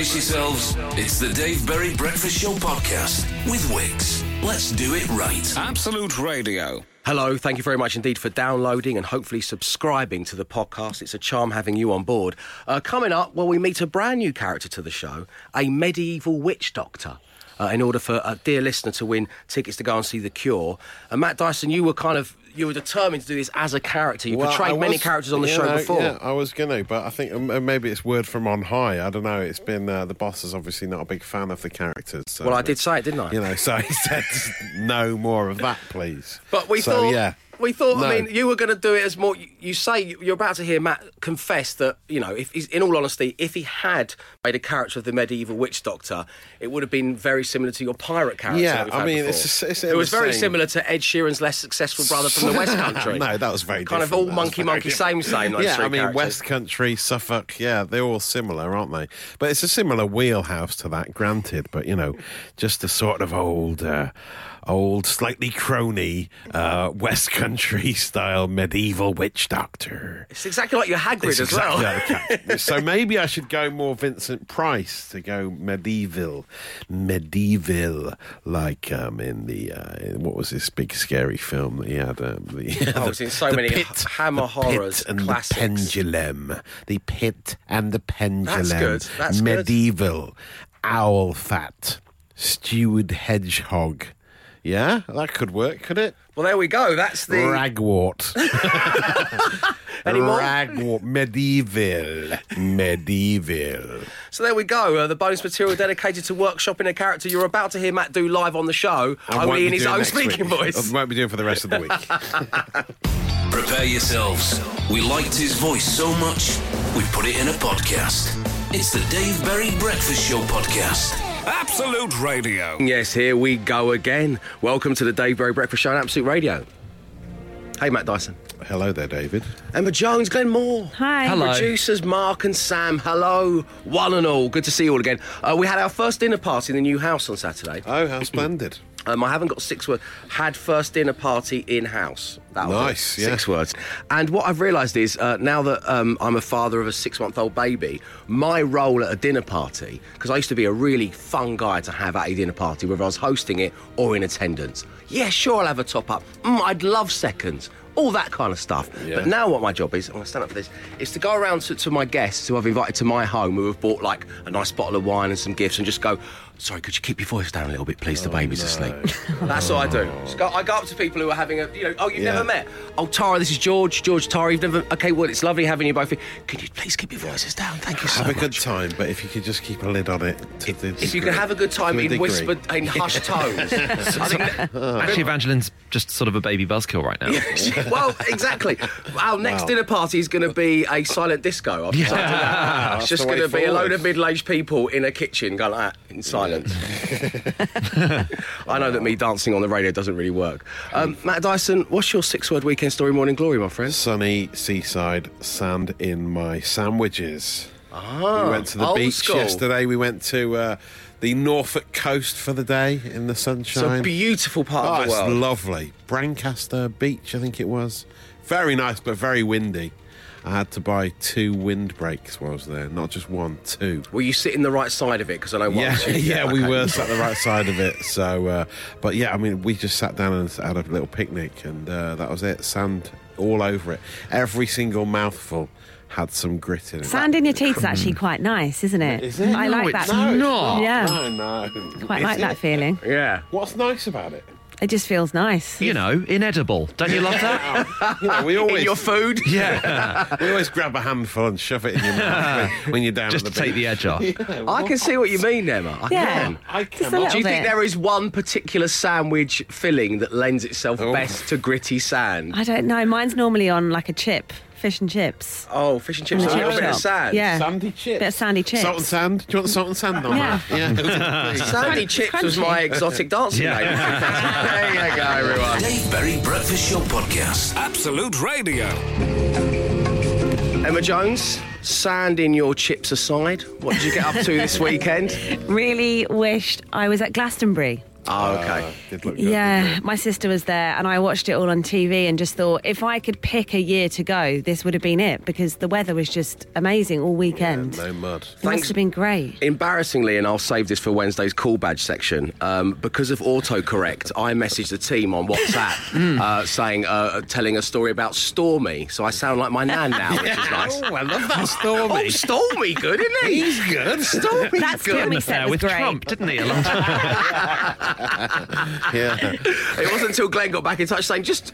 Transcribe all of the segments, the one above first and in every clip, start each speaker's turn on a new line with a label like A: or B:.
A: Brace yourselves. It's the Dave Berry Breakfast Show podcast with Wix. Let's do it right. Absolute Radio.
B: Hello, thank you very much indeed for downloading and hopefully subscribing to the podcast. It's a charm having you on board. Uh, coming up, well, we meet a brand new character to the show, a medieval witch doctor. Uh, in order for a dear listener to win tickets to go and see The Cure. And Matt Dyson, you were kind of you were determined to do this as a character. You
C: Well,
B: portrayed
C: I
B: many characters on the show
C: know,
B: before.
C: Yeah, I was going to, but I think um, maybe it's word from on high. I don't know. It's been uh, the boss is obviously not a big fan of the characters. So,
B: Well, I did say it, didn't I?
C: You know, so he said, "No more of that, please."
B: But we
C: so,
B: thought,
C: yeah.
B: We thought. I mean, you were going to do it as more. You, you say you're about to hear Matt confess that you know, if he's, in all honesty, if he had made a character of the medieval witch doctor, it would have been very similar to your pirate character.
C: Yeah, I mean, it's- it's
B: it was very similar to Ed Sheeran's less successful brother from the West Country.
C: no, that was very
B: kind of all
C: That
B: monkey, monkey,
C: different.
B: same, same.
C: Yeah, I mean,
B: characters.
C: West Country, Suffolk, yeah, they're all similar, aren't they? But it's a similar wheelhouse to that, granted. But you know, just a sort of old, uh, old, slightly crony uh, West Country style medieval witch doctor.
B: It's exactly like your Hagrid
C: It's
B: as well.
C: like so maybe I should go more Vincent Price to go medieval, medieval, like um, in the uh, what was this big scary film that he had? Um, the,
B: Oh, in so many h- Hammer
C: the
B: horrors
C: pit and
B: classics.
C: the pendulum, the pit and the pendulum.
B: good, that's good.
C: medieval, owl fat, stewed hedgehog. Yeah, that could work, could it?
B: Well, there we go. That's the
C: Ragwort.
B: Any?
C: Ragwort. Medieval. Medieval.
B: So there we go. Uh, the bonus material dedicated to workshopping a character you're about to hear Matt do live on the show,
C: I
B: only in his own speaking
C: week.
B: voice.
C: I won't be doing for the rest of the week.
A: Prepare yourselves. We liked his voice so much, we put it in a podcast. It's the Dave Berry Breakfast Show podcast. Absolute Radio.
B: Yes, here we go again. Welcome to the Dave Berry Breakfast Show on Absolute Radio. Hey, Matt Dyson.
C: Hello there, David.
B: Emma Jones, Glenn Moore.
D: Hi.
E: Hello.
B: Producers Mark and Sam, hello, one and all. Good to see you all again. Uh, we had our first dinner party in the new house on Saturday.
C: Oh, how splendid.
B: Um, I haven't got six words. Had first dinner party in house.
C: Nice, yeah.
B: Six words. And what I've realised is uh, now that um, I'm a father of a six month old baby, my role at a dinner party, because I used to be a really fun guy to have at a dinner party, whether I was hosting it or in attendance. Yeah, sure, I'll have a top up. Mm, I'd love seconds. All that kind of stuff.
C: Yeah.
B: But now, what my job is, I'm going to stand up for this, is to go around to, to my guests who I've invited to my home who have bought like a nice bottle of wine and some gifts and just go, sorry, could you keep your voice down a little bit, please? the oh, baby's asleep. That's what I do. Just go, I go up to people who are having a, you know, oh, you've
C: Yeah.
B: never met. Oh, Tara, this is George. George, Tara, you've never. Okay, well, it's lovely having you both. here. Can you please keep your voices down? Thank you so
C: Have a
B: much.
C: good time, but if you could just keep a lid on it. To the
B: If you could have a good time
C: to
B: in whispered, in hushed tones. I think
E: Actually, Evangeline's just sort of a baby buzzkill right now.
B: well, exactly. Our next
C: Wow.
B: dinner party is going to be a silent disco. I've decided that. It's
C: That's
B: just
C: the
B: going to be a load
C: forward.
B: of middle-aged people in a kitchen going like that in I know that me dancing on the radio doesn't really work. Um, Matt Dyson, what's your six-word weekend story morning glory, my friend?
C: Sunny seaside, sand in my sandwiches.
B: Ah,
C: we went to the
B: old
C: beach
B: school.
C: yesterday. We went to uh, the Norfolk coast for the day in the sunshine.
B: It's a beautiful part
C: Oh,
B: of the
C: it's
B: world.
C: lovely. Brancaster Beach, I think it was. Very nice, but very windy. I had to buy two windbreaks while I was there, not just one, two.
B: Were you sitting the right side of it? Because I know one.
C: Yeah,
B: two-
C: yeah, we
B: okay.
C: were sat the right side of it. So, uh, but yeah, I mean, we just sat down and had a little picnic, and uh, that was it. Sand all over it. Every single mouthful had some grit in it.
D: Sand in your teeth is actually quite nice, isn't it?
C: Is it?
D: I
C: No,
D: like
E: it's
D: that.
E: not. No.
D: Yeah,
C: No, no.
D: quite
C: Is
D: like that feeling.
B: Yeah.
C: What's nice about it?
D: It just feels nice.
E: You know, inedible. Don't you love that?
C: You know, we
B: In
C: always
B: your food?
E: yeah.
C: we always grab a handful and shove it in your mouth when, when you're down
E: Just
C: at
E: to
C: the
E: take the edge off.
B: I can see what you mean, Emma. I
D: Yeah.
B: can.
C: I
D: Just a
C: cannot.
B: Do you think
D: bit.
B: there is one particular sandwich filling that lends itself
C: Oh.
B: best to gritty sand?
D: I don't know. Mine's normally on like a chip, fish and chips.
B: Oh, fish and chips
D: In the oh,
B: a little
D: chip
B: bit of
D: shop.
B: sand.
D: Yeah.
C: Sandy chips.
D: Bit of sandy chips.
C: Salt and sand. Do you want the salt and sand on
D: Yeah.
C: that? Yeah.
B: Sandy chips was my exotic dancing
E: Yeah.
B: name. there you go, everyone.
A: Dave Berry Breakfast Show podcast. Absolute Radio.
B: Emma Jones, sand in your chips aside, what did you get up to this weekend?
D: Really wished I was at Glastonbury.
B: Oh, okay.
C: Uh, did good,
D: Yeah,
C: didn't
D: my sister was there and I watched it all on TV and just thought if I could pick a year to go, this would have been it because the weather was just amazing all weekend.
C: Yeah, no mud.
D: it must have been great.
B: Embarrassingly, and I'll save this for Wednesday's call badge section, um, because of autocorrect, I messaged the team on WhatsApp uh, saying, uh, telling a story about Stormy. So I sound like my nan now, which is nice.
C: Oh, I love that
B: Oh,
C: Stormy.
B: Stormy, good, isn't he?
C: He's good.
B: Stormy,
D: That
B: good.
D: Stormy set
E: Yeah,
D: was
E: with
D: great.
E: Trump, didn't he? A long time.
C: Yeah.
B: It wasn't until Glenn got back in touch saying, just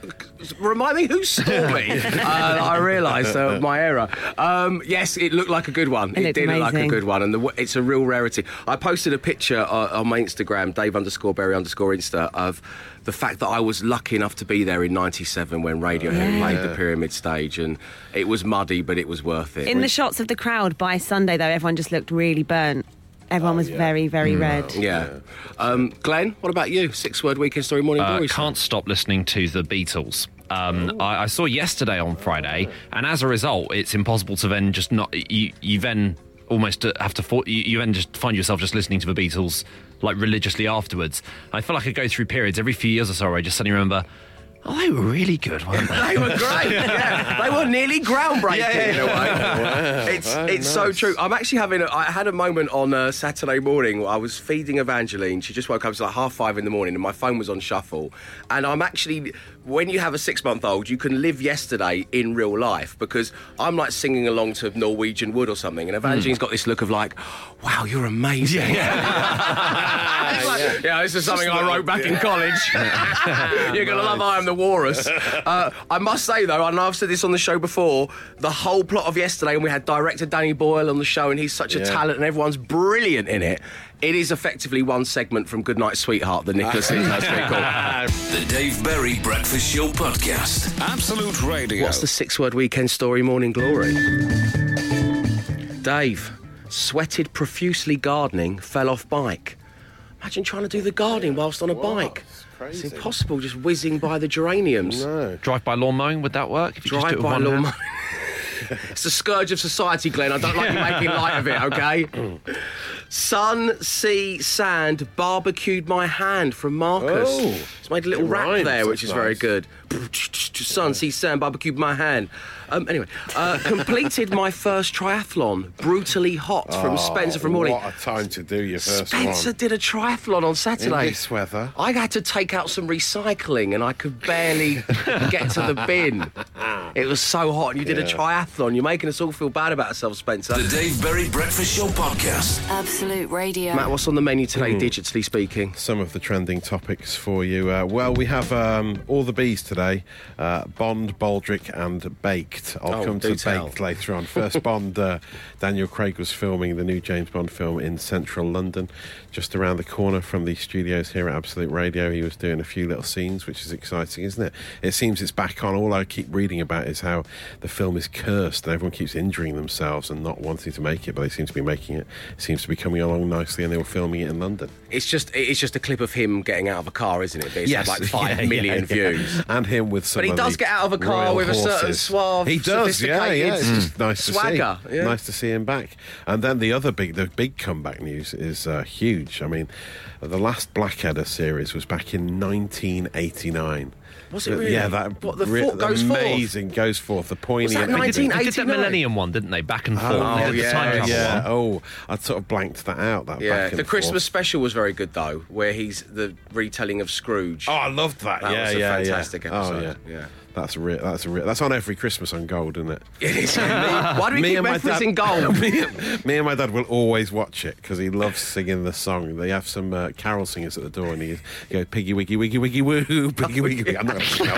B: remind me who's Stormy. uh, I realised uh, my error. Um, yes, it looked like a good one.
D: It looked
B: did look like a good one, and the, it's a real rarity. I posted a picture uh, on my Instagram, Dave underscore Berry underscore Insta, of the fact that I was lucky enough to be there in '97 when Radiohead
D: Yeah.
B: played the Pyramid Stage, and it was muddy, but it was worth it.
D: In the shots of the crowd by Sunday, though, everyone just looked really burnt. Everyone was
C: yeah.
D: very, very red.
B: yeah. Um, Glenn, what about you? Six word weekend story morning
E: Uh,
B: glory.
E: can't stop listening to the Beatles. Um, I, I saw yesterday on Friday, and as a result, it's impossible to then just not. You, you then almost uh, have to. For, you, you then just find yourself just listening to the Beatles like religiously afterwards. I feel like I go through periods every few years or so where I just suddenly remember, oh, they were really good, weren't they?
B: They were great. Yeah, they were nearly groundbreaking in a way. It's it's so true. I'm actually having. A, I had a moment on a Saturday morning. I was feeding Evangeline. She just woke up. It's like half five in the morning, and my phone was on shuffle. And I'm actually, when you have a six month old, you can live yesterday in real life because I'm like singing along to Norwegian Wood or something, and Evangeline's hmm. got this look of like, wow, you're amazing. Like, yeah, this is something I wrote back in college. You're going to love I Am the Walrus. Uh, I must say, though, I know I've said this on the show before, the whole plot of yesterday, and we had director Danny Boyle on the show, and he's such a
C: Yeah.
B: talent, and everyone's brilliant in it. It is effectively one segment from Goodnight Sweetheart, the Nicholas vehicle.
A: The Dave Berry Breakfast Show Podcast. Absolute Radio.
B: What's the six word weekend story, Morning Glory? Dave, sweated profusely gardening, fell off bike. Imagine trying to do the gardening whilst on a bike.
C: It's
B: It's impossible just whizzing by the geraniums.
C: No.
E: Drive by lawn mowing, would that work? If you just do
B: Drive
E: it
B: by
E: one
B: lawn.
E: hand?
B: it's the scourge of society, Glenn. I don't like you making light of it, okay? Sun, sea, sand, barbecued my hand from Marcus.
C: Oh,
B: it's made a little
C: it
B: rap
C: rhymes,
B: there, which
C: that's
B: is very good. Sun, sea, sand, barbecued my hand. Um, anyway, uh, completed my first triathlon, brutally hot from Spencer from Morley.
C: Oh, What a time to do your first
B: Spencer
C: one.
B: did a triathlon on Saturday.
C: In this weather.
B: I had to take out some recycling and I could barely get to the bin. It was so hot and you did a triathlon. You're making us all feel bad about ourselves, Spencer.
A: The Dave Berry Breakfast Show Podcast.
F: Absolute Radio.
B: Matt, what's on the menu today,
C: Hmm.
B: digitally speaking?
C: Some of the trending topics for you. Uh, well, we have um, all the bees today uh, Bond, Baldrick, and Baked. I'll
B: Oh,
C: come to
B: tell.
C: Baked later on. First, Bond, uh, Daniel Craig was filming the new James Bond film in central London, just around the corner from the studios here at Absolute Radio. He was doing a few little scenes, which is exciting, isn't it? It seems it's back on. All I keep reading about is how the film is cursed and everyone keeps injuring themselves and not wanting to make it, but they seem to be making it. It seems to be coming along nicely, and they were filming it in London.
B: It's just it's just a clip of him getting out of a car, isn't it? But it's had like
C: yeah,
B: five million
C: yeah, yeah.
B: views.
C: and him with some.
B: But he does get out of a car with a certain
C: horses.
B: Suave,
C: He does, yeah, yeah. It's
B: sophisticated
C: just nice to
B: swagger,
C: see.
B: yeah.
C: Nice to see him back. And then the other big, the big comeback news is uh, huge. I mean, the last Blackadder series was back in 1989.
B: Was it really?
C: Yeah, that
B: What, the
C: re-
B: four- goes forth?
C: amazing goes forth. The poignant.
B: that
E: They did, they did that Millennium one, didn't they? Back and forth.
C: Oh,
E: they
B: yeah,
E: the time
C: yeah. Oh, I'd sort of blanked that out. That
B: Yeah,
C: back and
B: the Christmas
C: forth.
B: special was very good though, where he's the retelling of Scrooge.
C: Oh, I loved that.
B: That
C: yeah,
B: was a
C: yeah,
B: fantastic
C: yeah.
B: episode,
C: Oh, yeah.
B: yeah.
C: That's a re- that's a re- that's on every Christmas on Gold, isn't it?
B: It is. Why do we
C: Me
B: keep
C: and
B: referencing
C: dad-
B: gold?
C: me, me and my dad will always watch it because he loves singing the song. They have some uh, carol singers at the door, and he goes piggy wiggy wiggy wiggy woo, piggy wiggy wiggy. I'm not going to sing.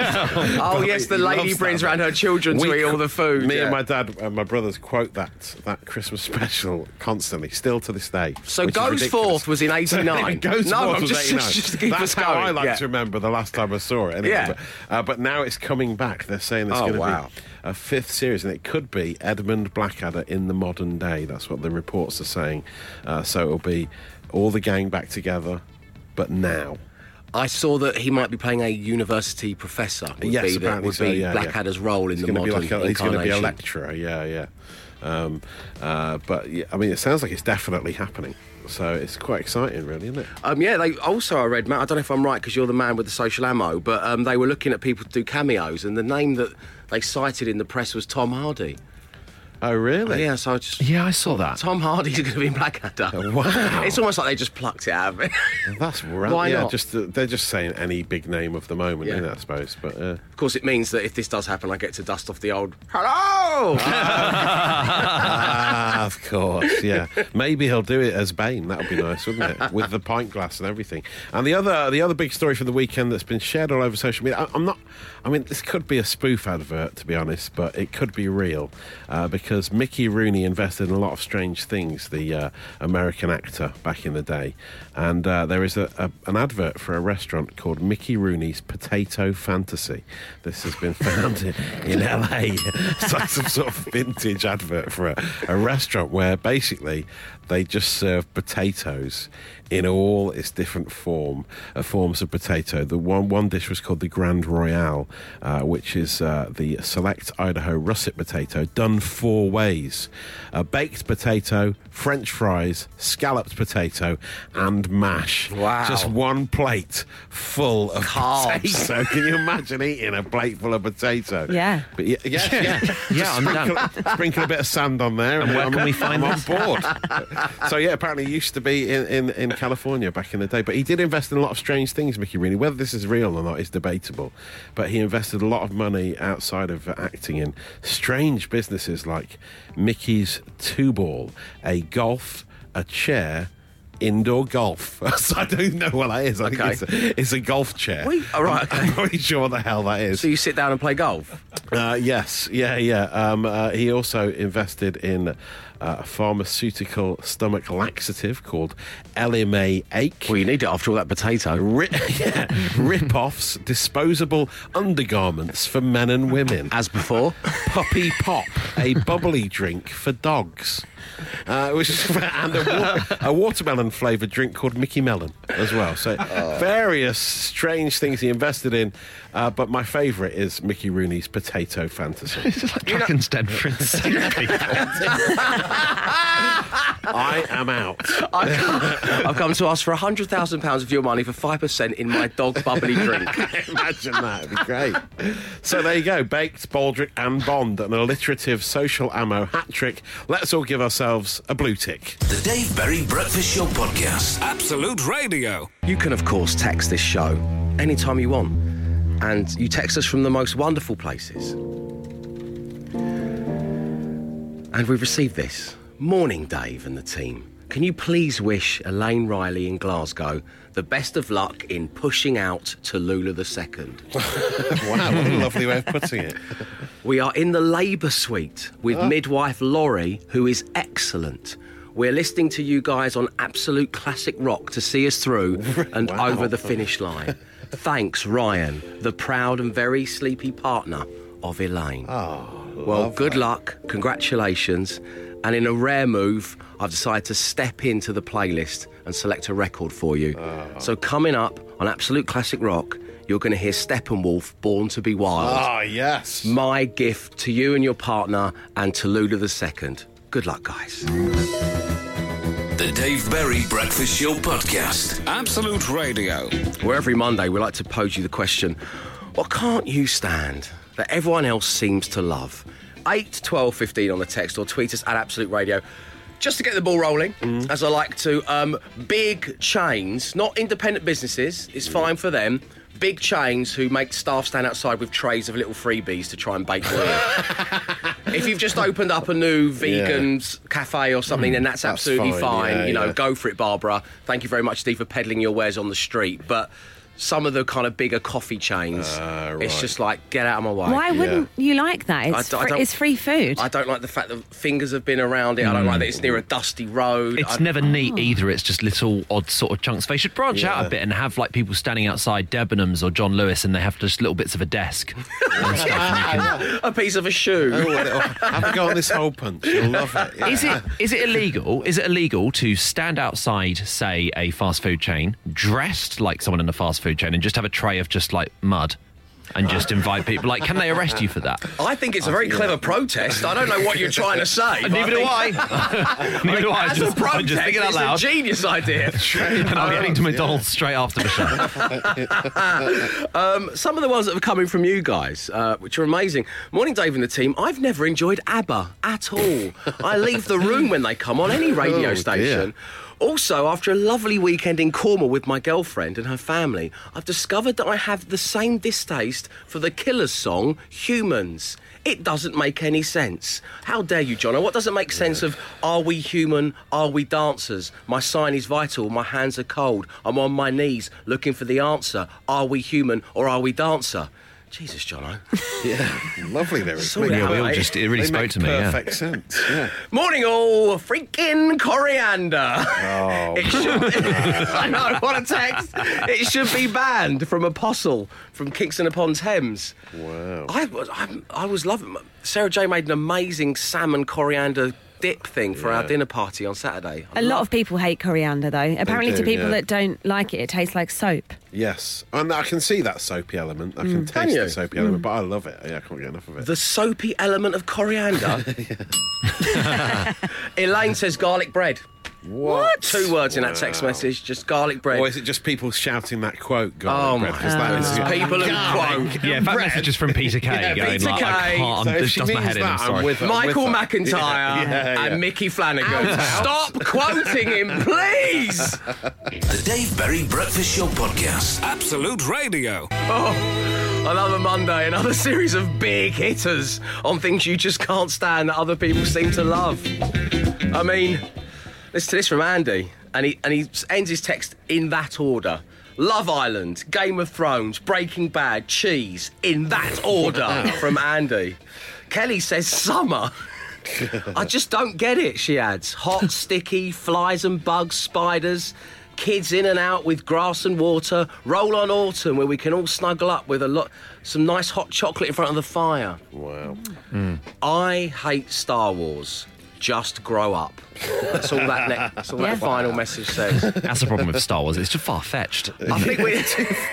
B: Oh yes, the lady brings around her children to eat all the food.
C: Me
B: yeah.
C: and my dad and my brothers quote that that Christmas special constantly, still to this day.
B: So Goes. Forth was in
C: So,
B: 89.
C: Goes
B: No,
C: Forth
B: I'm
C: was
B: just-
C: 89.
B: just
C: That's how I like
B: yeah.
C: to remember the last time I saw it. Anyway.
B: Yeah.
C: But, uh, but now it's coming back. They're saying there's
B: Oh,
C: going to
B: wow.
C: be a fifth series, and it could be Edmund Blackadder in the modern day. That's what the reports are saying. Uh, so it'll be all the gang back together, but now.
B: I saw that he might be playing a university professor. Would
C: yes,
B: be, that
C: apparently
B: would
C: so,
B: be
C: yeah,
B: Blackadder's
C: yeah.
B: role in
C: He's
B: the modern
C: like a, He's going to be a lecturer, yeah, yeah. Um, uh, but yeah, I mean, it sounds like it's definitely happening. So it's quite exciting, really, isn't it?
B: Um, yeah, they also I read, Matt. I don't know if I'm right because you're the man with the social ammo, but um, they were looking at people to do cameos, and the name that they cited in the press was Tom Hardy.
C: Oh, really?
B: Yeah, so I just
E: Yeah, I saw that.
B: Tom Hardy's going to be in Blackadder.
C: Wow.
B: It's almost like they just plucked it out of it.
C: That's right.
B: Why
C: yeah,
B: not?
C: just uh, they're just saying any big name of the moment,
B: Yeah.
C: isn't it, I suppose. But uh,
B: course, it means that if this does happen, I get to dust off the old hello.
C: ah, of course, yeah. Maybe he'll do it as Bane. That would be nice, wouldn't it? With the pint glass and everything. And the other, the other big story from the weekend that's been shared all over social media. I, I'm not. I mean, this could be a spoof advert, to be honest, but it could be real uh, because Mickey Rooney invested in a lot of strange things. The uh, American actor back in the day, and uh, there is a, a, an advert for a restaurant called Mickey Rooney's Potato Fantasy. This has been found in, LA. It's like some sort of vintage advert for a, a restaurant where basically they just serve potatoes in all its different form uh, forms of potato. The one one dish was called the Grand Royale, uh, which is uh, the select Idaho russet potato done four ways: a baked potato, French fries, scalloped potato, and mash.
B: Wow.
C: Just one plate full of
B: Carbs.
C: potato. Can you imagine eating a plate full of potato?
D: Yeah.
C: But yeah, yeah, yeah.
E: Yeah, I'm
C: sprinkle,
E: down.
C: sprinkle a bit of sand on there, and,
E: where
C: I'm,
E: can we find
C: I'm
E: this?
C: on board. so yeah, apparently he used to be in, in, in California back in the day, but he did invest in a lot of strange things. Mickey Rooney, whether this is real or not, is debatable. But he invested a lot of money outside of acting in strange businesses like Mickey's Two Ball, a golf, a chair. Indoor golf. so I don't know what that is. I
B: Okay.
C: think it's a, it's a golf chair.
B: Wait, all right, okay.
C: I'm not really sure what the hell that is.
B: so you sit down and play golf.
C: Uh, yes, yeah, yeah. Um, uh, he also invested in uh, a pharmaceutical stomach laxative called LMA Ache.
B: Well, you need it after all that potato.
C: Ri- yeah, rip-offs, disposable undergarments for men and women.
B: As before.
C: Puppy Pop, a bubbly drink for dogs. Uh, which is, and a, wa- a watermelon flavoured drink called Mickey Melon as well. So various strange things he invested in, uh, but my favourite is Mickey Rooney's potato fantasy.
E: It's like Dragon's for insane people.
C: I am out.
B: I've come to ask for £100,000 of your money for 5% in my dog bubbly drink.
C: Imagine that, it'd be great. So there you go, Baked, Baldrick, and Bond, an alliterative social ammo hat trick. Let's all give ourselves a blue tick.
A: The Dave Berry Breakfast Show Podcast.
F: Absolute Radio.
B: You can, of course, text this show anytime you want. And you text us from the most wonderful places. And we've received this. Morning, Dave and the team. Can you please wish Elaine Riley in Glasgow the best of luck in pushing out to Lula II?
C: Wow, what a lovely way of putting it.
B: We are in the labour suite with ah. midwife Laurie, who is excellent. We're listening to you guys on absolute classic rock to see us through and
C: Wow.
B: over the finish line. Thanks, Ryan, the proud and very sleepy partner of Elaine. Oh, well, good luck, congratulations. And in a rare move, I've decided to step into the playlist and select a record for you. Oh. So, coming up on Absolute Classic Rock, you're going to hear Steppenwolf, Born to Be Wild
C: Ah, yes.
B: my gift to you and your partner and to Lula II. Good luck, guys.
A: The Dave Berry Breakfast Show Podcast.
F: Absolute Radio.
B: Where every Monday we like to pose you the question what can't you stand that everyone else seems to love? 8, 12, 15 on the text or tweet us at Absolute Radio. Just to get the ball rolling, mm. as I like to, um, big chains, not independent businesses, it's mm. fine for them. Big chains who make staff stand outside with trays of little freebies to try and bake you if you've just opened up a new vegan's cafe or something, then mm. that's,
C: That's
B: absolutely
C: fine,
B: fine.
C: yeah,
B: you know,
C: yeah.
B: go for it, Barbara. Thank you very much, Steve, for peddling your wares on the street. But some of the kind of bigger coffee chains,
C: Ah,
B: it's just like get out of my way.
D: Why wouldn't you like that? It's,
B: I d- I
D: fr-
B: don't-
D: it's free food.
B: I don't like the fact that fingers have been around it. I don't like that it's near a dusty road.
E: It's
B: I-
E: never neat either. It's just little odd sort of chunks. They should branch out a bit and have like people standing outside Debenhams or John Lewis, and they have just little bits of a desk and stuff. And can,
B: a piece of a shoe.
C: Oh, have a go on this hole punch. You'll love it. Yeah.
E: Is it is it illegal? Is it illegal to stand outside, say, a fast food chain, dressed like someone in a fast food chain, and just have a tray of just like mud? and just invite people. Like, can they arrest you for that?
B: I think it's a very clever protest. I don't know what you're trying to say. but
E: Neither do
B: think-
E: I. Neither do I.
B: As
E: Just,
B: a protest,
E: I'm just thinking out
B: it's
E: loud.
B: a genius idea.
E: and I'm heading to McDonald's straight after the show.
B: Some of the ones that have coming from you guys, uh, which are amazing. Morning, Dave and the team. I've never enjoyed ABBA at all. I leave the room when they come on any radio
C: Oh,
B: station. Also, after a lovely weekend in Cornwall with my girlfriend and her family, I've discovered that I have the same distaste for the Killers song "Humans." It doesn't make any sense. How dare you, Jono? What doesn't make sense of "Are we human? Are we dancers?" My sign is vital. My hands are cold. I'm on my knees looking for the answer. Are we human or are we dancer? Jesus, Jono.
C: Yeah, lovely lyrics.
B: Sort
C: Make-
B: it out,
E: we all
B: mate.
E: just it really
C: they
E: spoke
C: make
E: to me. Yeah.
C: Perfect sense. Yeah.
B: Morning, all freaking coriander.
C: Oh,
B: It should. I know what a text. It should be banned from Apostle from Kingston upon Thames.
C: wow.
B: I was, I, I was loving. Sarah J made an amazing salmon coriander dip thing for our dinner party on Saturday. I
D: A lot of people hate coriander, though. Apparently,
C: do,
D: to people
C: yeah.
D: that don't like it, it tastes like soap.
C: Yes, and I can see that soapy element. I mm. can taste
B: you?
C: the soapy element, mm. but I love it. Yeah, I can't get enough of it.
B: the soapy element of coriander. Elaine says garlic bread.
C: What?
B: Two words in that text message, just garlic bread.
C: Or is it just people shouting that quote?
B: Oh
C: Garlic
B: my
C: bread? 'Cause that is-
B: goodness. People who quote.
E: Yeah, if that message is from Peter Kay
C: Yeah,
E: going
B: Peter
E: like, I
B: Kay.
E: can't,
C: So
E: I'm,
C: if
E: this does my head
C: that,
E: I'm
C: I'm
E: sorry.
C: with her.
B: Michael
C: with.
B: McIntyre
C: Yeah, yeah, yeah.
B: and Micky Flanagan. Stop quoting him, please.
A: The Dave Berry Breakfast Show Podcast.
F: Absolute Radio. Oh.
B: Another Monday, another series of big hitters on things you just can't stand that other people seem to love. I mean, listen to this from Andy, and he and he ends his text in that order. Love Island, Game of Thrones, Breaking Bad, Cheese, in that order from Andy. Kelly says summer. I just don't get it, she adds. Hot, sticky, flies and bugs, spiders, kids in and out with grass and water, roll on autumn where we can all snuggle up with a lot some nice hot chocolate in front of the fire.
C: Wow. Hmm.
B: I hate Star Wars. Just grow up. That's all that, ne- that's all
D: Yeah.
B: that final message says.
E: That's the problem with Star Wars. It's just far fetched.
B: I think we're too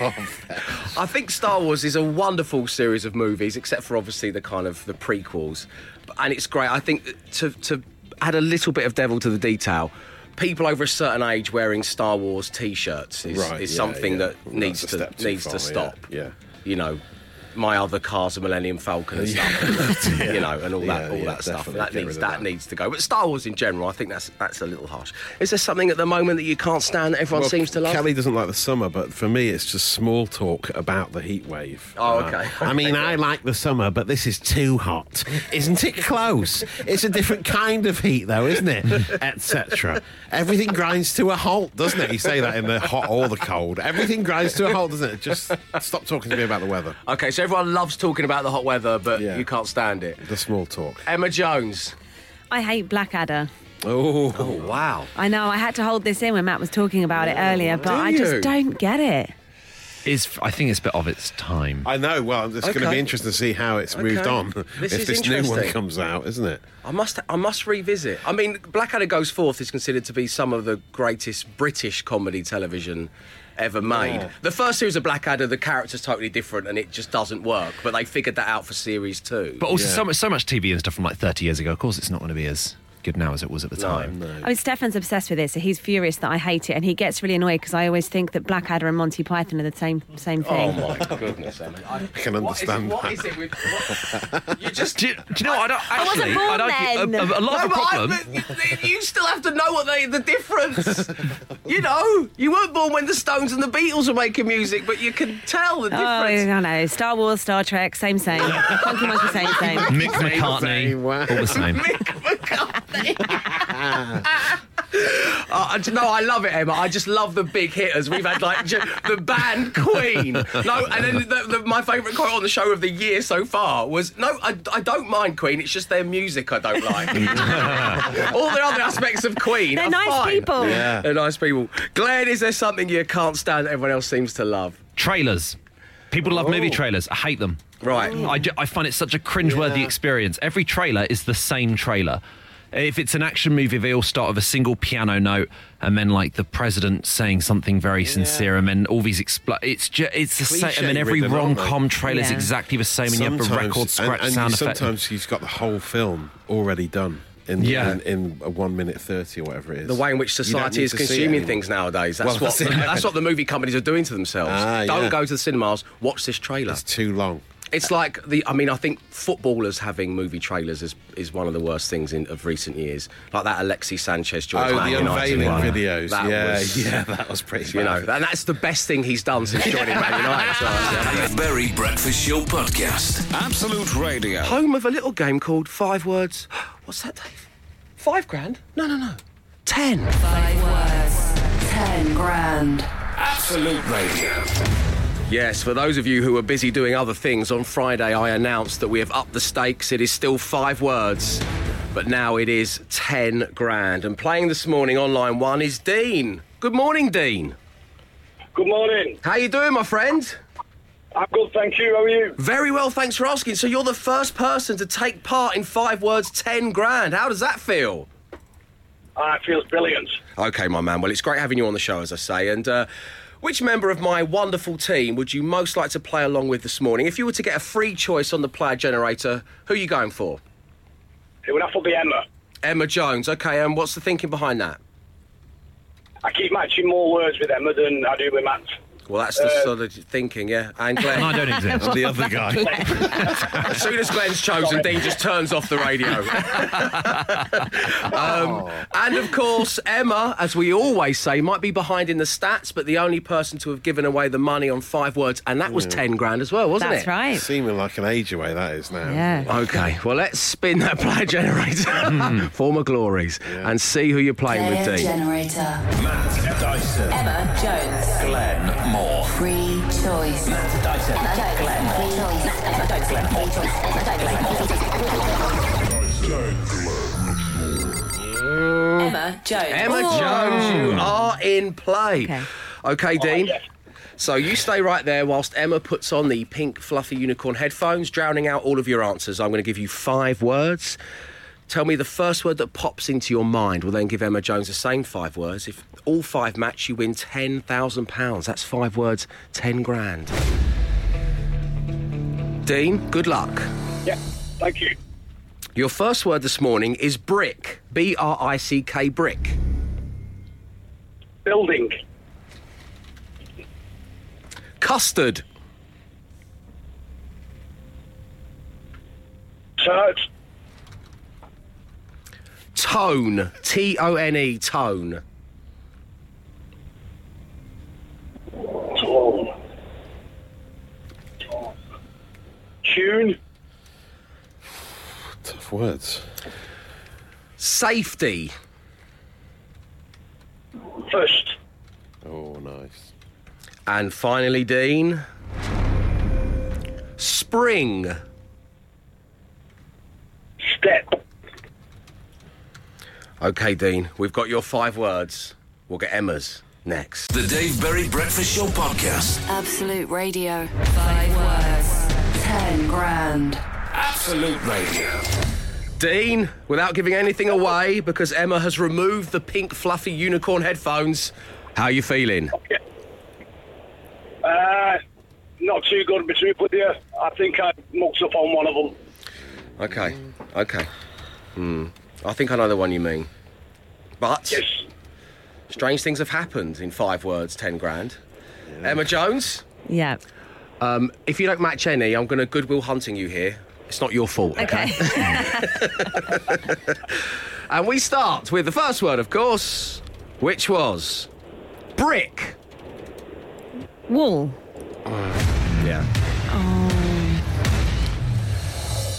B: I think Star Wars is a wonderful series of movies, except for obviously the kind of the prequels, and it's great. I think to to add a little bit of devil to the detail. People over a certain age wearing Star Wars T-shirts is,
C: Right,
B: is
C: yeah,
B: something
C: yeah.
B: that
C: Well,
B: needs to needs
C: far,
B: to
C: yeah,
B: stop.
C: yeah.
B: you know, my other car's a Millennium Falcon and stuff, you know, and all that
C: Yeah,
B: all
C: yeah,
B: that stuff. That needs that,
C: that.
B: needs to go. But Star Wars in general, I think that's that's a little harsh. Is there something at the moment that you can't stand that everyone
C: Well,
B: seems to love?
C: Kelly doesn't like the summer, but for me, it's just small talk about the heat wave.
B: Oh,
C: Uh,
B: okay.
C: I mean, I like the summer, but this is too hot. Isn't it close? It's a different kind of heat, though, isn't it? Etc. Everything grinds to a halt, doesn't it? You say that in the hot or the cold. Everything grinds to a halt, doesn't it? Just stop talking to me about the weather.
B: Okay, so everyone loves talking about the hot weather, but
C: Yeah.
B: you can't stand it.
C: The small talk.
B: Emma Jones.
D: I hate Blackadder.
C: Oh,
B: Wow.
D: I know, I had to hold this in when Matt was talking about it oh, earlier, but
B: Do
D: I
B: you?
D: just don't get it.
E: It's, I think it's a bit of its time.
C: I know. Well, it's going to
B: Okay.
C: be interesting to see how it's moved
B: Okay.
C: on
B: This
C: if
B: is
C: this new one
B: interesting.
C: comes out, isn't it?
B: I must I must revisit. I mean, Blackadder Goes Forth is considered to be some of the greatest British comedy television ever made. The first series of Blackadder, the character's totally different and it just doesn't work, but they figured that out for series two.
E: But also
C: Yeah.
E: so much, so much TV and stuff from like 30 years ago. Of course, it's not going to be as good now as it was at the time.
D: I mean, Stefan's obsessed with it, so he's furious that I hate it, and he gets really annoyed because I always think that Blackadder and Monty Python are the same same
B: oh,
D: thing.
B: Oh my goodness, Emma. I,
C: can
B: what is-
C: understand
B: What
C: that.
B: is it with what, you just
E: Do you, do you know? I don't
D: wasn't
E: actually.
D: born
E: I'd argue
D: then.
E: a, a, a lot
B: No,
E: of the
B: I-
E: problem.
B: you, you still have to know what they, the difference. you know, you weren't born when the Stones and the Beatles were making music, but you can tell the
D: Oh,
B: difference.
D: I know. Star Wars, Star Trek, same, same. Funky Monkey, same, same.
E: Mick McCartney, all the same.
B: Mick McCartney. Uh, no, I love it, Emma. I just love the big hitters. We've had like ju- the band Queen. No, and then the, the, my favourite quote on the show of the year so far was, "No, I, I don't mind Queen. It's just their music I don't like. All the other aspects of Queen,
D: They're
B: are
D: nice
B: fine.
D: people.
C: Yeah.
B: They're nice people. Glenn, is there something you can't stand that everyone else seems to love?
E: Trailers. People love movie trailers. I hate them.
B: Right.
E: I, ju- I find it such a cringeworthy experience. Every trailer is the same trailer. If it's an action movie, they all start with a single piano note, and then like the president saying something very sincere, and then all these expl- It's just it's the same. I mean, every rom com trailer is
D: Yeah.
E: exactly the same, and you have the record scratch
C: and,
E: sound
C: you-
E: effect.
C: Sometimes he's got the whole film already done. In,
E: Yeah.
C: in, in a one minute thirty or whatever it is.
B: The way in which society is
C: to see it
B: consuming things nowadays. That's
C: Well,
B: what
C: that's
B: that's what the movie companies are doing to themselves.
C: Ah,
B: Don't
C: yeah.
B: go to the cinemas. Watch this trailer.
C: It's too long.
B: It's like the. I mean, I think footballers having movie trailers is, is one of the worst things in, of recent years. Like that Alexis Sanchez George
C: Oh,
B: Man
C: the
B: United
C: unveiling
B: one.
C: videos.
B: That
C: yeah,
B: was-
C: yeah, that was pretty.
B: You know, and that's the best thing he's done since joining Man United. So, yeah.
A: Dave Berry Breakfast Show Podcast.
F: Absolute Radio.
B: Home of a little game called Five Words. What's that, Dave? Five grand? No, no, no. Ten.
G: Five words, ten grand.
A: Absolute Radio.
B: Yes, for those of you who are busy doing other things, on Friday I announced that we have upped the stakes. It is still five words, but now it is ten grand. And playing this morning on line one is Dean. Good morning, Dean.
H: Good morning.
B: How you doing, my friend?
H: I'm good, thank you. How are you?
B: Very well, thanks for asking. So you're the first person to take part in five words, ten grand. How does that feel?
H: Ah, it feels brilliant.
B: Okay, my man. Well, it's great having you on the show, as I say. And uh, which member of my wonderful team would you most like to play along with this morning? If you were to get a free choice on the player generator, who are you going for?
H: It would have to be Emma.
B: Emma Jones. Okay, and what's the thinking behind that?
H: I keep matching more words with Emma than I do with Matt.
B: Well, that's the sort of thinking, yeah. And Glenn.
E: I don't exist.
C: And the other guy.
B: as soon as Glenn's chosen, Dean just turns off the radio. um, and of course, Emma, as we always say, might be behind in the stats, but the only person to have given away the money on five words, and that was 10 grand as well, wasn't
D: That's
B: it?
D: That's right.
C: Seeming like an age away that is now.
D: Yeah.
B: Okay, well, let's spin that player generator, former glories, and see who you're playing with,
G: Player
B: Dean.
G: generator.
A: Matt Dyson.
G: Emma Jones.
A: Glenn Moore.
G: Free choice. Emma Jones. Emma Jones. Free choice. Emma Jones.
B: You are in play.
D: Okay.
B: Okay, oh, Dean.
H: yes.
B: So you stay right there whilst Emma puts on the pink fluffy unicorn headphones, drowning out all of your answers. I'm going to give you five words. Tell me the first word that pops into your mind. We'll then give Emma Jones the same five words. If all five match, you win £10,000. That's five words, 10 grand. Dean, good luck.
H: Yeah, thank you.
B: Your first word this morning is brick. B R I C K, brick.
H: Building.
B: Custard.
H: Turt.
B: Tone. T O N E, tone.
H: Tone. Tune.
C: Tough words.
B: Safety.
H: First.
C: Oh, nice.
B: And finally, Dean. Spring.
H: Step.
B: Okay, Dean, we've got your five words. We'll get Emma's next.
A: The Dave Berry Breakfast Show Podcast.
G: Absolute Radio. Five words, ten grand.
A: Absolute Radio.
B: Dean, without giving anything away, because Emma has removed the pink fluffy unicorn headphones, how are you feeling?
H: Uh, not too good, to be truthful with you. I think I mucked up on one of them.
B: Okay, okay. Hmm. I think I know the one you mean. But
H: Yes.
B: strange things have happened in five words, ten grand. Emma Jones,
D: Yeah.
B: um, if you don't match any, I'm going to goodwill hunting you here. It's not your fault.
D: Okay.
B: And we start with the first word, of course, which was brick.
D: Wall.
B: Yeah.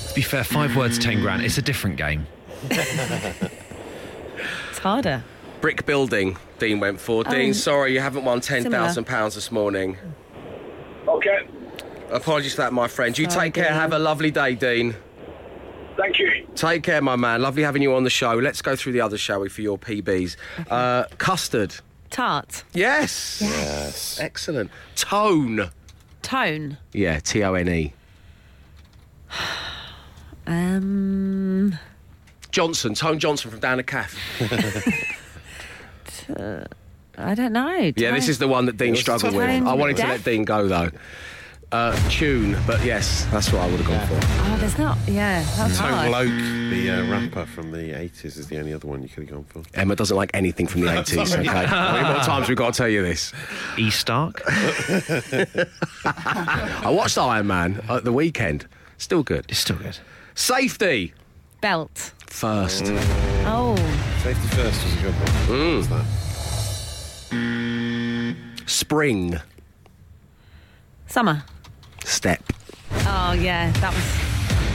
E: To be fair, five words, ten grand. It's a different game.
D: It's harder.
B: Brick building, Dean went for. Dean, sorry, you haven't won £10,000 this morning.
H: Okay.
B: Apologies for that, my friend. You
D: Sorry,
B: take care.
D: Dean.
B: Have a lovely day, Dean.
H: Thank you.
B: Take care, my man. Lovely having you on the show. Let's go through the others, shall we, for your PBs. Uh, custard.
D: Tart.
B: Yes.
C: Yes.
B: Excellent. Tone.
D: Tone.
B: Yeah, T O N E.
D: Um.
B: Johnson, Tone Johnson from Down the Calf.
D: I don't know.
B: Yeah, this is the one that Dean struggled
C: tough.
B: with. I wanted to
D: Deaf?
B: let Dean go though. Uh, tune, but yes, that's what I would have gone for.
D: Oh, there's not. Yeah, that's
C: Tone
D: hard.
C: Loc, the uh, rapper from the 80s, is the only other one you could have gone for.
B: Emma doesn't like anything from the 80s, okay? How many more times we've got to tell you this?
E: E Stark.
B: I watched Iron Man at the weekend. Still good.
E: It's still good.
B: Safety
D: Belt.
B: First.
D: Oh,
C: Safety First was a good one. Mm. What's that?
B: Spring.
D: summer.
B: Step.
D: Oh yeah, that was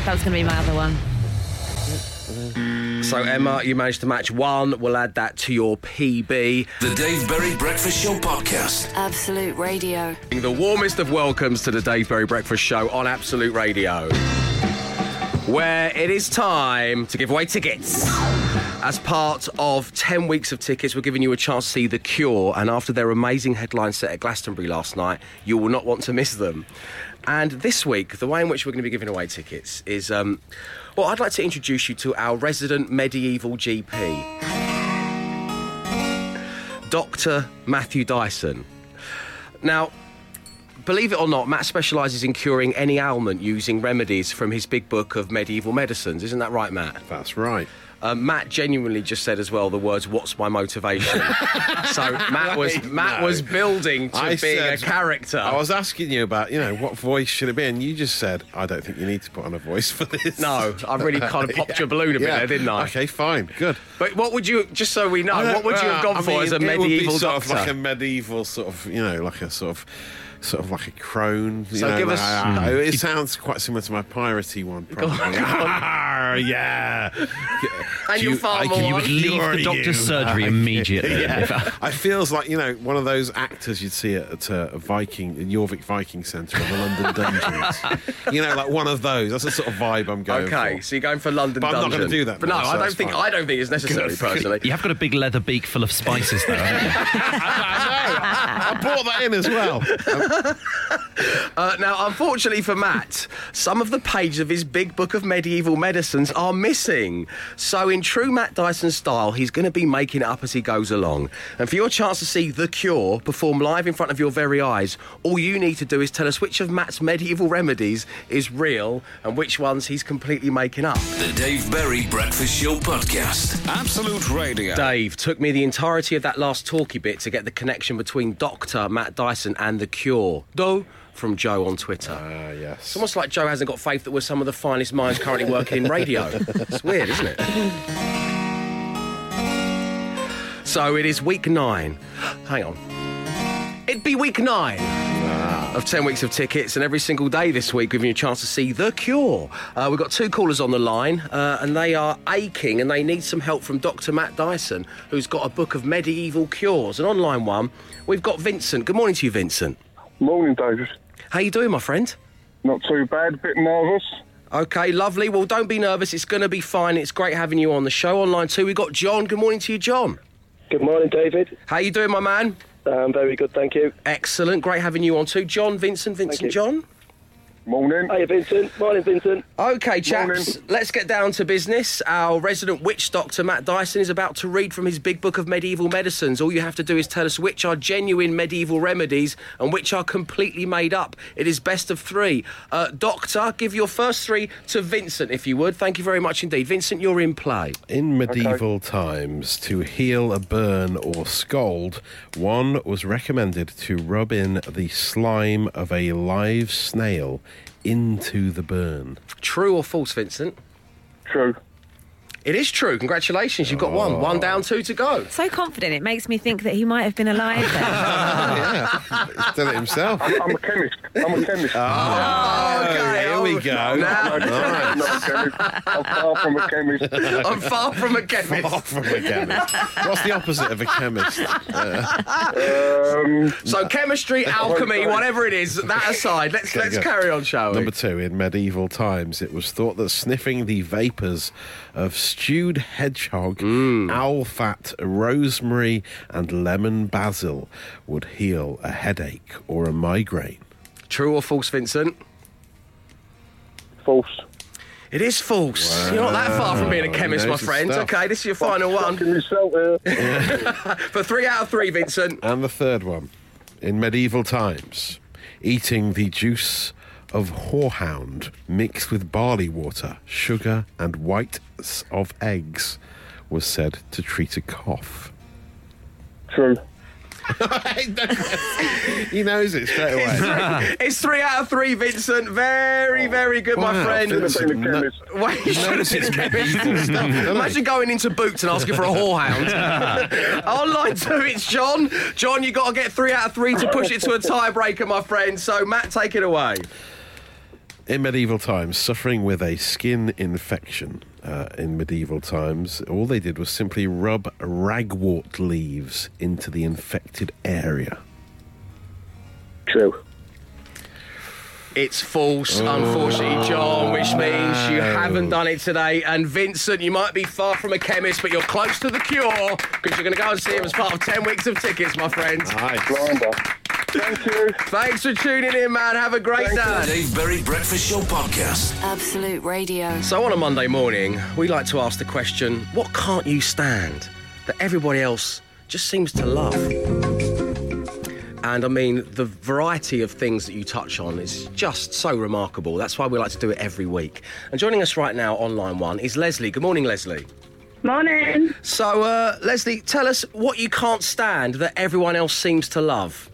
D: that was going to be my other one.
B: So, Emma, you managed to match one. We'll add that to your PB.
A: The Dave Berry Breakfast Show podcast.
G: Absolute Radio.
B: The warmest of welcomes to the Dave Berry Breakfast Show on Absolute Radio, where it is time to give away tickets. As part of 10 weeks of tickets, we're giving you a chance to see The Cure, and after their amazing headline set at Glastonbury last night, you will not want to miss them. And this week, the way in which we're going to be giving away tickets is, um, well, I'd like to introduce you to our resident medieval GP, Dr. Matthew Dyson. Now, believe it or not, Matt specialises in curing any ailment using remedies from his big book of medieval medicines. Isn't that right, Matt?
C: That's right.
B: Um, Matt genuinely just said as well the words "What's my motivation?" so Matt was Matt
C: no.
B: was building to
C: I
B: being a character.
C: I was asking you about, you know, what voice should it be, and you just said, I don't think you need to put on a voice for this.
B: no, I really kind of popped your balloon a bit there, didn't I?
C: Okay, fine, good.
B: But what would you, just so we know, what would you have gone
C: I
B: for
C: mean,
B: as a
C: it would be
B: medieval
C: sort
B: doctor?
C: Of like a medieval sort of, you know, like a sort of. Sort of like a crone. you
B: So
C: know,
B: give
C: like-
B: us-
C: uh, it sounds quite similar to my piratey one. Probably. Ah, yeah.
B: And
C: You-
B: you're far
C: I
B: more.
E: You would leave
C: Cure
E: the doctor's
C: you.
E: surgery immediately.
C: Yeah. I feels like you know one of those actors you'd see at, at a Viking, in Jorvik Viking Centre in the London Dungeons. you know, like one of those. That's the sort of vibe I'm going
B: Okay,
C: for.
B: so you're going for London
C: But I'm not gonna do that
B: But
C: now,
B: no,
C: so
B: I don't think
C: fine.
B: I don't think it's necessary personally.
E: You have got a big leather beak full of spices, though. haven't you?
C: I brought that in as well.
B: Uh, now, unfortunately for Matt, some of the pages of his big book of medieval medicines are missing. So, in true Matt Dyson style, he's going to be making it up as he goes along. And for your chance to see The Cure perform live in front of your very eyes, all you need to do is tell us which of Matt's medieval remedies is real and which ones he's completely making up.
A: The Dave Berry Breakfast Show podcast.
F: Absolute Radio.
B: Dave took me the entirety of that last talky bit to get the connection between Dr. Matt Dyson and The Cure. Do from Joe on Twitter.
C: Ah, yes.
B: It's almost like Joe hasn't got faith that we're some of the finest minds currently working in radio. It's weird, isn't it? So it is week nine. Hang on. It'd be week nine of 10 weeks of tickets, and every single day this week, giving you a chance to see The Cure. Uh, we've got two callers on the line, uh, and they are aching and they need some help from Dr. Matt Dyson, who's got a book of medieval cures, an online one. We've got Vincent. Good morning to you, Vincent.
H: Morning, David.
B: How you doing, my friend?
H: Not too bad, a bit nervous.
B: Okay, lovely. Well, don't be nervous. It's going to be fine. It's great having you on the show. Online too, we got John. Good morning to you, John.
I: Good morning, David.
B: How you doing, my man?
I: Um, very good, thank you.
B: Excellent. Great having you on too. John, Vincent, Vincent. John.
H: Morning.
I: Hey, Vincent. Morning, Vincent.
B: Okay, chaps,
H: Morning.
B: let's get down to business. Our resident witch doctor, Matt Dyson, is about to read from his big book of medieval medicines. All you have to do is tell us which are genuine medieval remedies and which are completely made up. It is best of three. Uh, doctor, give your first three to Vincent, if you would. Thank you very much indeed. Vincent, you're in play.
C: In medieval times, to heal a burn or scald, one was recommended to rub in the slime of a live snail into the burn.
B: True or false, Vincent?
H: True.
B: It is true. Congratulations, you've got one. One down, two to go.
D: So confident, it makes me think that he might have been alive then.
C: yeah, he's done it himself.
H: I'm a chemist. I'm a chemist.
C: Oh,
B: okay.
C: here we go.
B: Now-
H: I'm not a chemist. I'm far from a chemist.
B: I'm far from a chemist.
C: Far from a chemist. What's the opposite of a chemist?
H: Um,
B: So chemistry, alchemy, whatever it is, that aside, let's let's
C: go.
B: carry on, shall we?
C: Number two, in medieval times, it was thought that sniffing the vapours of stewed hedgehog,
B: Mm.
C: owl fat, rosemary, and lemon basil would heal a headache or a migraine.
B: True or false, Vincent?
H: false.
B: It is false. You're not that far from being a chemist, my friend.
C: stuff.
B: Okay, this is your final one.
I: Fucking myself here.
B: For three out of three, Vincent.
C: And the third one. In medieval times, eating the juice of horehound mixed with barley water, sugar, and whites of eggs was said to treat a cough.
I: True.
C: he knows it straight away.
B: It's three out of three, Vincent. Very, very good, my friend.
C: Vincent, no-
I: chemist.
B: You should have
C: Notice it's stuff.
B: Imagine going into Boots and asking for a whorehound. On line two, it's John. John, you got to get three out of three to push it to a tiebreaker, my friend. So, Matt, take it away.
C: In medieval times, suffering with a skin infection uh, in medieval times, all they did was simply rub ragwort leaves into the infected area.
I: True.
B: It's false, unfortunately, John, which means you haven't done it today. And Vincent, you might be far from a chemist, but you're close to the cure because you're going to go and see him as part of 10 weeks of tickets, my friend.
I: Blinder. Thank you.
B: Thanks for tuning in, man. Have a great day.
A: Dave Berry Breakfast Show Podcast.
G: Absolute Radio.
B: So, on a Monday morning, we like to ask the question what can't you stand that everybody else just seems to love? And I mean, the variety of things that you touch on is just so remarkable. That's why we like to do it every week. And joining us right now on line one is Leslie. Good morning, Leslie.
J: Morning.
B: So, uh, Leslie, tell us what you can't stand that everyone else seems to love.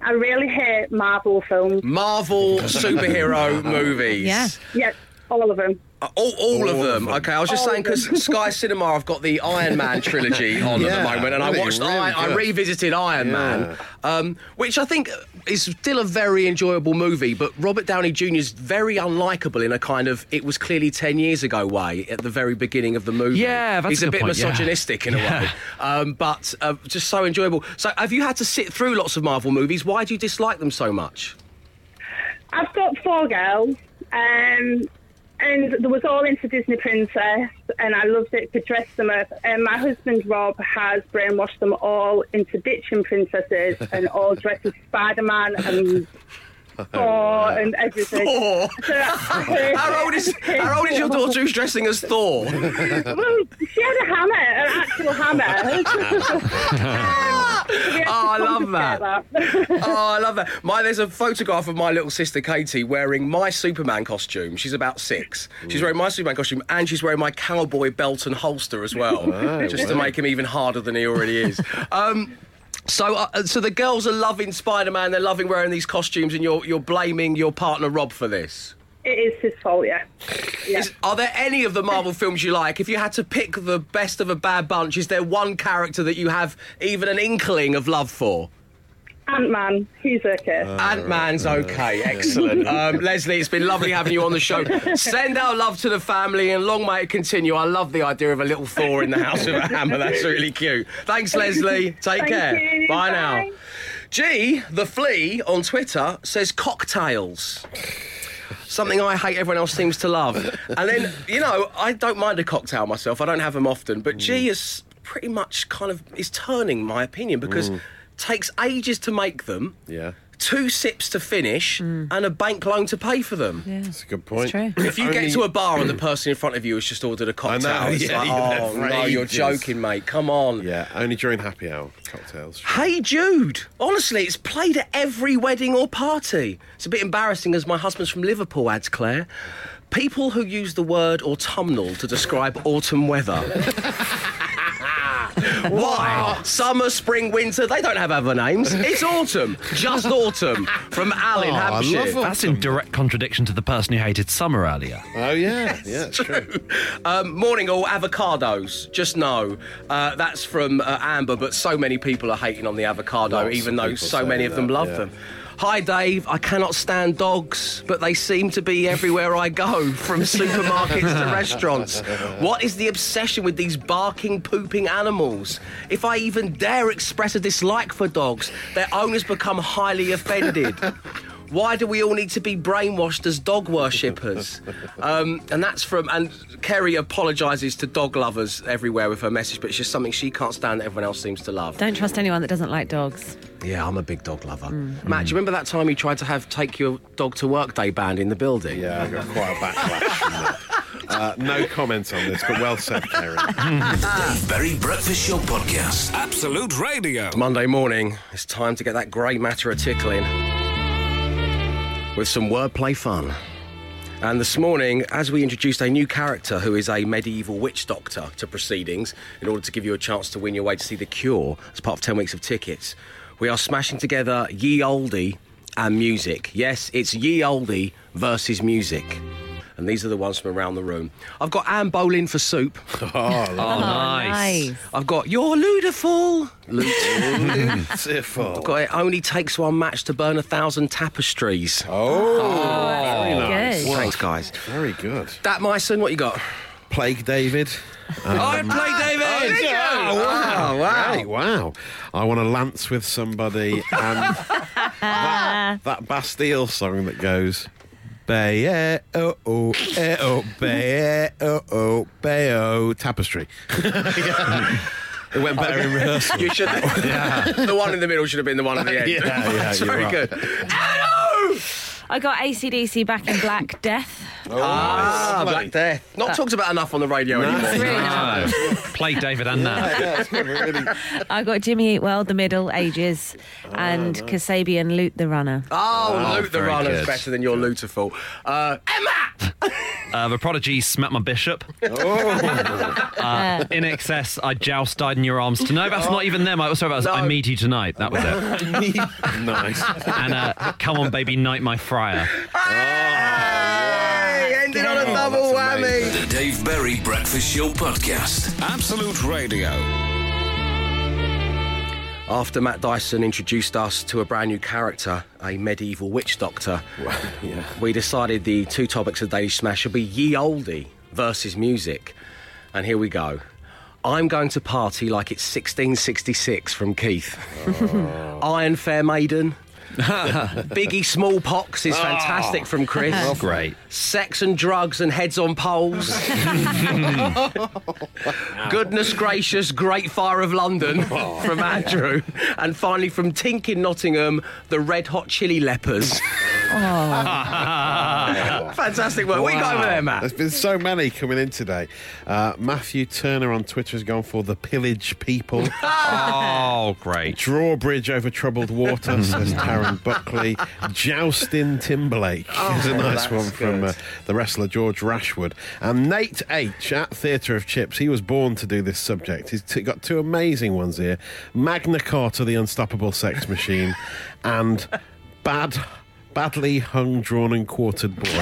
J: I really hate Marvel films.
B: Marvel superhero movies.
D: Yeah.
J: Yeah, all of them.
B: Uh, All, all, of them. Okay, I was just
J: All
B: saying because Sky Cinema, I've got the Iron Man trilogy on at the moment, and I watched.
C: really
B: I, I revisited Iron Man, um, which I think is still a very enjoyable movie. But Robert Downey Jr. is very unlikable in a kind of it was clearly ten years ago way at the very beginning of the movie.
E: Yeah, that's
B: he's
E: a
B: a, bit
E: point, yeah.
B: misogynistic in a
E: Yeah.
B: way, um, but uh, just so enjoyable. So, have you had to sit through lots of Marvel movies? Why do you dislike them so much?
J: I've got four girls, um, and they was all into Disney Princess, and I loved it to dress them up. And my husband Rob has brainwashed them all into ditching princesses and all dressed as Spider Man and Thor and everything.
B: Thor?
J: So I-
B: How old is How old is your daughter who's dressing as Thor?
J: Well, she had a hammer, an actual hammer.
B: Oh, I love that. oh, I love that. My, there's a photograph of my little sister Katie wearing my Superman costume. She's about six. She's wearing my Superman costume and she's wearing my cowboy belt and holster as well, just to make him even harder than he already is. Um, so, uh, so the girls are loving Spider-Man. They're loving wearing these costumes, and you're you're blaming your partner Rob for this.
J: It is his fault, yeah. yeah.
B: Is, are there any of the Marvel films you like? If you had to pick the best of a bad bunch, is there one character that you have even an inkling of love for?
J: Ant Man, he's okay.
B: Uh, Ant Man's uh, okay, excellent. Um, Leslie, it's been lovely having you on the show. Send our love to the family and long may it continue. I love the idea of a little Thor in the house with a hammer. That's really cute. Thanks, Leslie. Take
J: Thank
B: care.
J: you.
B: Bye,
J: Bye.
B: now. G, the flea on Twitter says cocktails. Something I hate, everyone else seems to love. And then, you know, I don't mind a cocktail myself. I don't have them often, but G mm. is pretty much kind of is turning my opinion because mm. Takes ages to make them
C: Yeah,
B: two sips to finish mm. and a bank loan to pay for them. Yeah.
C: that's a good point.
D: true.
B: If you
C: Only-
B: get to a bar and the person in front of you has just ordered a cocktail,
C: know,
B: it's
C: yeah,
B: like, oh,
C: you're there
B: oh
C: for
B: no, you're
C: ages."
B: joking, mate. Come on.
C: Yeah, only during happy hour cocktails.
B: Hey Jude, honestly, it's played at every wedding or party. It's a bit embarrassing as my husband's from Liverpool, adds Claire. People who use the word autumnal to describe autumn weather. Why? Summer, spring, winter, they don't have other names. It's autumn. Just autumn. From Al in
C: Oh, I
B: Hampshire.
C: love
E: That's in direct contradiction to the person who hated summer earlier.
C: Oh yeah, yeah, it's true.
B: Um, morning all avocados. Just know uh, that's from uh, Amber, but so many people are hating on the avocado,
C: Lots
B: even
C: of
B: though
C: people
B: so
C: say
B: many of them
C: that,
B: love
C: yeah.
B: them. Hi Dave, I cannot stand dogs, but they seem to be everywhere I go, from supermarkets to restaurants. What is the obsession with these barking, pooping animals? If I even dare express a dislike for dogs, their owners become highly offended. Why do we all need to be brainwashed as dog worshippers? um, and that's from. And Kerry apologises to dog lovers everywhere with her message, but it's just something she can't stand that everyone else seems to love.
D: Don't trust anyone that doesn't like dogs.
B: Yeah, I'm a big dog lover. Matt, do you remember that time you tried to have take your dog to work day banned in the building?
C: Yeah, I got quite a backlash from that. Uh, no comment on this, but well said, Kerry.
A: Dave Berry Breakfast Show Podcast.
F: Absolute Radio.
B: Monday morning, it's time to get that grey matter a tickling with some wordplay fun. And this morning, as we introduced a new character who is a medieval witch doctor to proceedings in order to give you a chance to win your way to see The Cure as part of 10 weeks of tickets, we are smashing together Ye Oldie and music. Yes, it's Ye Oldie versus music. And these are the ones from around the room. I've got Anne Boleyn for soup.
C: Oh,
E: oh, Oh, nice.
B: I've got You're Lutiful.
C: beautiful.
B: I've got It Only Takes One Match to Burn a Thousand Tapestries.
C: Oh, oh very
D: Good.
C: nice.
B: Thanks, guys.
C: Very good.
B: Dat Myson, what you got?
C: Plague David.
B: Oh, um, I play David!
C: Oh, ah, wow.
B: wow.
C: Right, wow. I want to lance with somebody and that, that Bastille song that goes. Bay eh, oh oh eh oh bay eh, oh oh bay oh tapestry. it went better in rehearsal.
B: You should. The one in the middle should have been the one at the end.
C: Yeah, yeah,
B: That's
C: you're
B: very
C: right.
B: good. Hello!
D: I got AC/DC back in Black Death.
B: Ah,
C: lovely.
B: Black Death. Not talked about enough on the radio
C: No.
B: anymore.
D: It's really nice.
E: No. Play David and that.
C: Yeah, it's really
D: I got Jimmy Eat World, The Middle Ages, and Kasabian Loot the Runner.
B: Oh, Luke the
E: very
B: Runner's
E: good.
B: better than your Lutiful. Uh, Emma!
E: Uh, the Prodigy smacked my bishop. Uh, INXS, I joust died in your arms. To no, that's not even them. I sorry, that was I meet you tonight. That was it.
C: nice.
E: And uh, come on, baby, night my friar.
B: Hey, ended on a double
C: that's
B: whammy.
C: amazing.
A: The Dave Berry Breakfast Show Podcast.
F: Absolute Radio.
B: After Matt Dyson introduced us to a brand new character, a medieval witch doctor,
C: yeah.
B: we decided the two topics of Daily Smash should be ye oldie versus music. And here we go. I'm going to party like it's 1666 from Keith. Oh. Iron Fair Maiden. Biggie Smallpox is ah. fantastic from Chris.
E: Great.
B: Sex and drugs and heads on poles. Goodness gracious, Great Fire of London from Andrew. And finally from Tink in Nottingham, the Red Hot Chili Leppers. Fantastic work. What you got over there, Matt?
C: There's been so many coming in today. Uh, Matthew Turner on Twitter has gone for the pillage people.
E: Oh, great.
C: Drawbridge over troubled water, says Taryn Buckley. Joustin Timberlake is a nice
B: that's
C: one from uh, the wrestler George Rashwood. And Nate H at Theatre of Chips, he was born to do this subject. He's t- got two amazing ones here Magna Carta, the Unstoppable Sex Machine, and Bad. Badly hung, drawn, and quartered boy.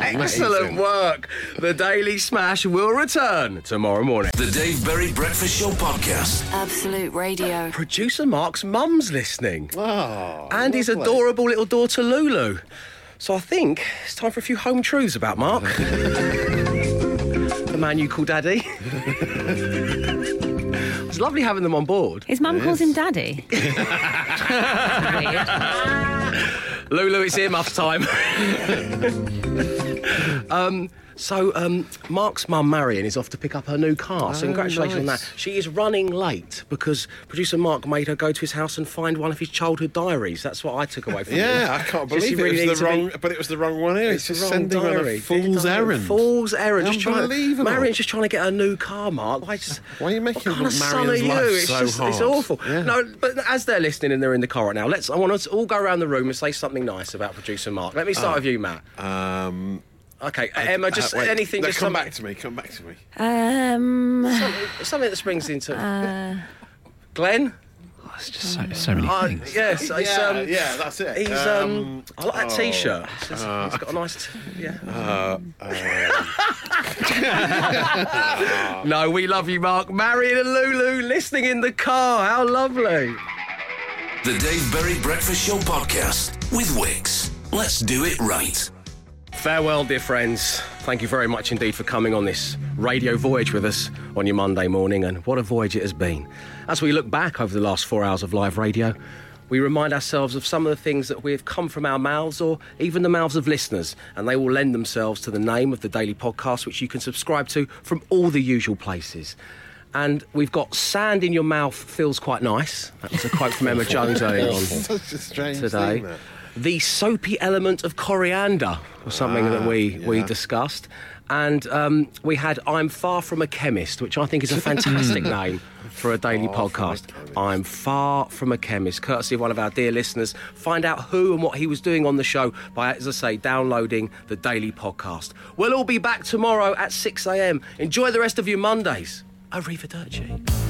B: Excellent
C: Amazing.
B: work. The Daily Smash will return tomorrow morning.
A: The Dave Berry Breakfast Show Podcast.
G: Absolute Radio.
B: Producer Mark's mum's listening.
C: Oh,
B: and his adorable little daughter Lulu. So I think it's time for a few home truths about Mark. the man you call Daddy. it's lovely having them on board.
D: His mum calls him Daddy.
B: Lulu, it's earmuffs time. um, so, um, Mark's mum, Marion, is off to pick up her new car. So,
C: Oh,
B: congratulations on that. She is running late because producer Mark made her go to his house and find one of his childhood diaries. That's what I took away from it.
C: Yeah,
B: it.
C: I can't believe
B: you really
C: it was the
B: to be-
C: wrong, but it was the wrong one here. It's,
B: It's
C: just
B: the wrong
C: sending on a fool's
B: Diary.
C: errand.
B: Fool's errand. Just trying,
C: Unbelievable.
B: Marion's just trying to get her new car, Mark. Why, just,
C: Why are you making
B: what kind of son are you?
C: life
B: It's
C: so
B: just, It's awful.
C: Yeah.
B: No, but as they're listening and they're in the car right now, let's. I want us to all go around the room and say something nice about producer Mark. Let me start with you, Matt.
C: Um,
B: Okay, Emma, just
C: uh,
B: anything.
C: no,
B: just
C: come
B: something,
C: back to me. Come back to me.
D: Um,
B: something that springs into.
C: Uh,
B: Glenn.
E: It's just so, so many
B: Uh,
E: things.
B: yes, it's,
C: yeah,
B: um,
C: yeah, that's it.
B: He's um,
C: Um,
B: I like that
C: oh,
B: T-shirt. It's just- he's got a nice, t- yeah.
C: Uh,
B: no, we love you, Mark. Marion and Lulu listening in the car. How lovely.
A: The Dave Berry Breakfast Show Podcast with Wix. Let's do it right.
B: Farewell, dear friends. Thank you very much indeed for coming on this radio voyage with us on your Monday morning, and what a voyage it has been. As we look back over the last four hours of live radio, we remind ourselves of some of the things that we have come from our mouths or even the mouths of listeners, and they will lend themselves to the name of the daily podcast, which you can subscribe to from all the usual places. And we've got sand in your mouth feels quite nice. That was a quote from Emma Jones earlier on
C: Such a strange
B: today.
C: thing.
B: The soapy element of coriander was something that we, we discussed. And um, we had I'm Far From a Chemist, which I think is a fantastic name for a daily
C: Far
B: podcast.
C: chemist.
B: I'm Far From a Chemist, courtesy of one of our dear listeners. Find out who and what he was doing on the show by, as I say, downloading the daily podcast. We'll all be back tomorrow at 6 a.m. Enjoy the rest of your Mondays. Arrivederci.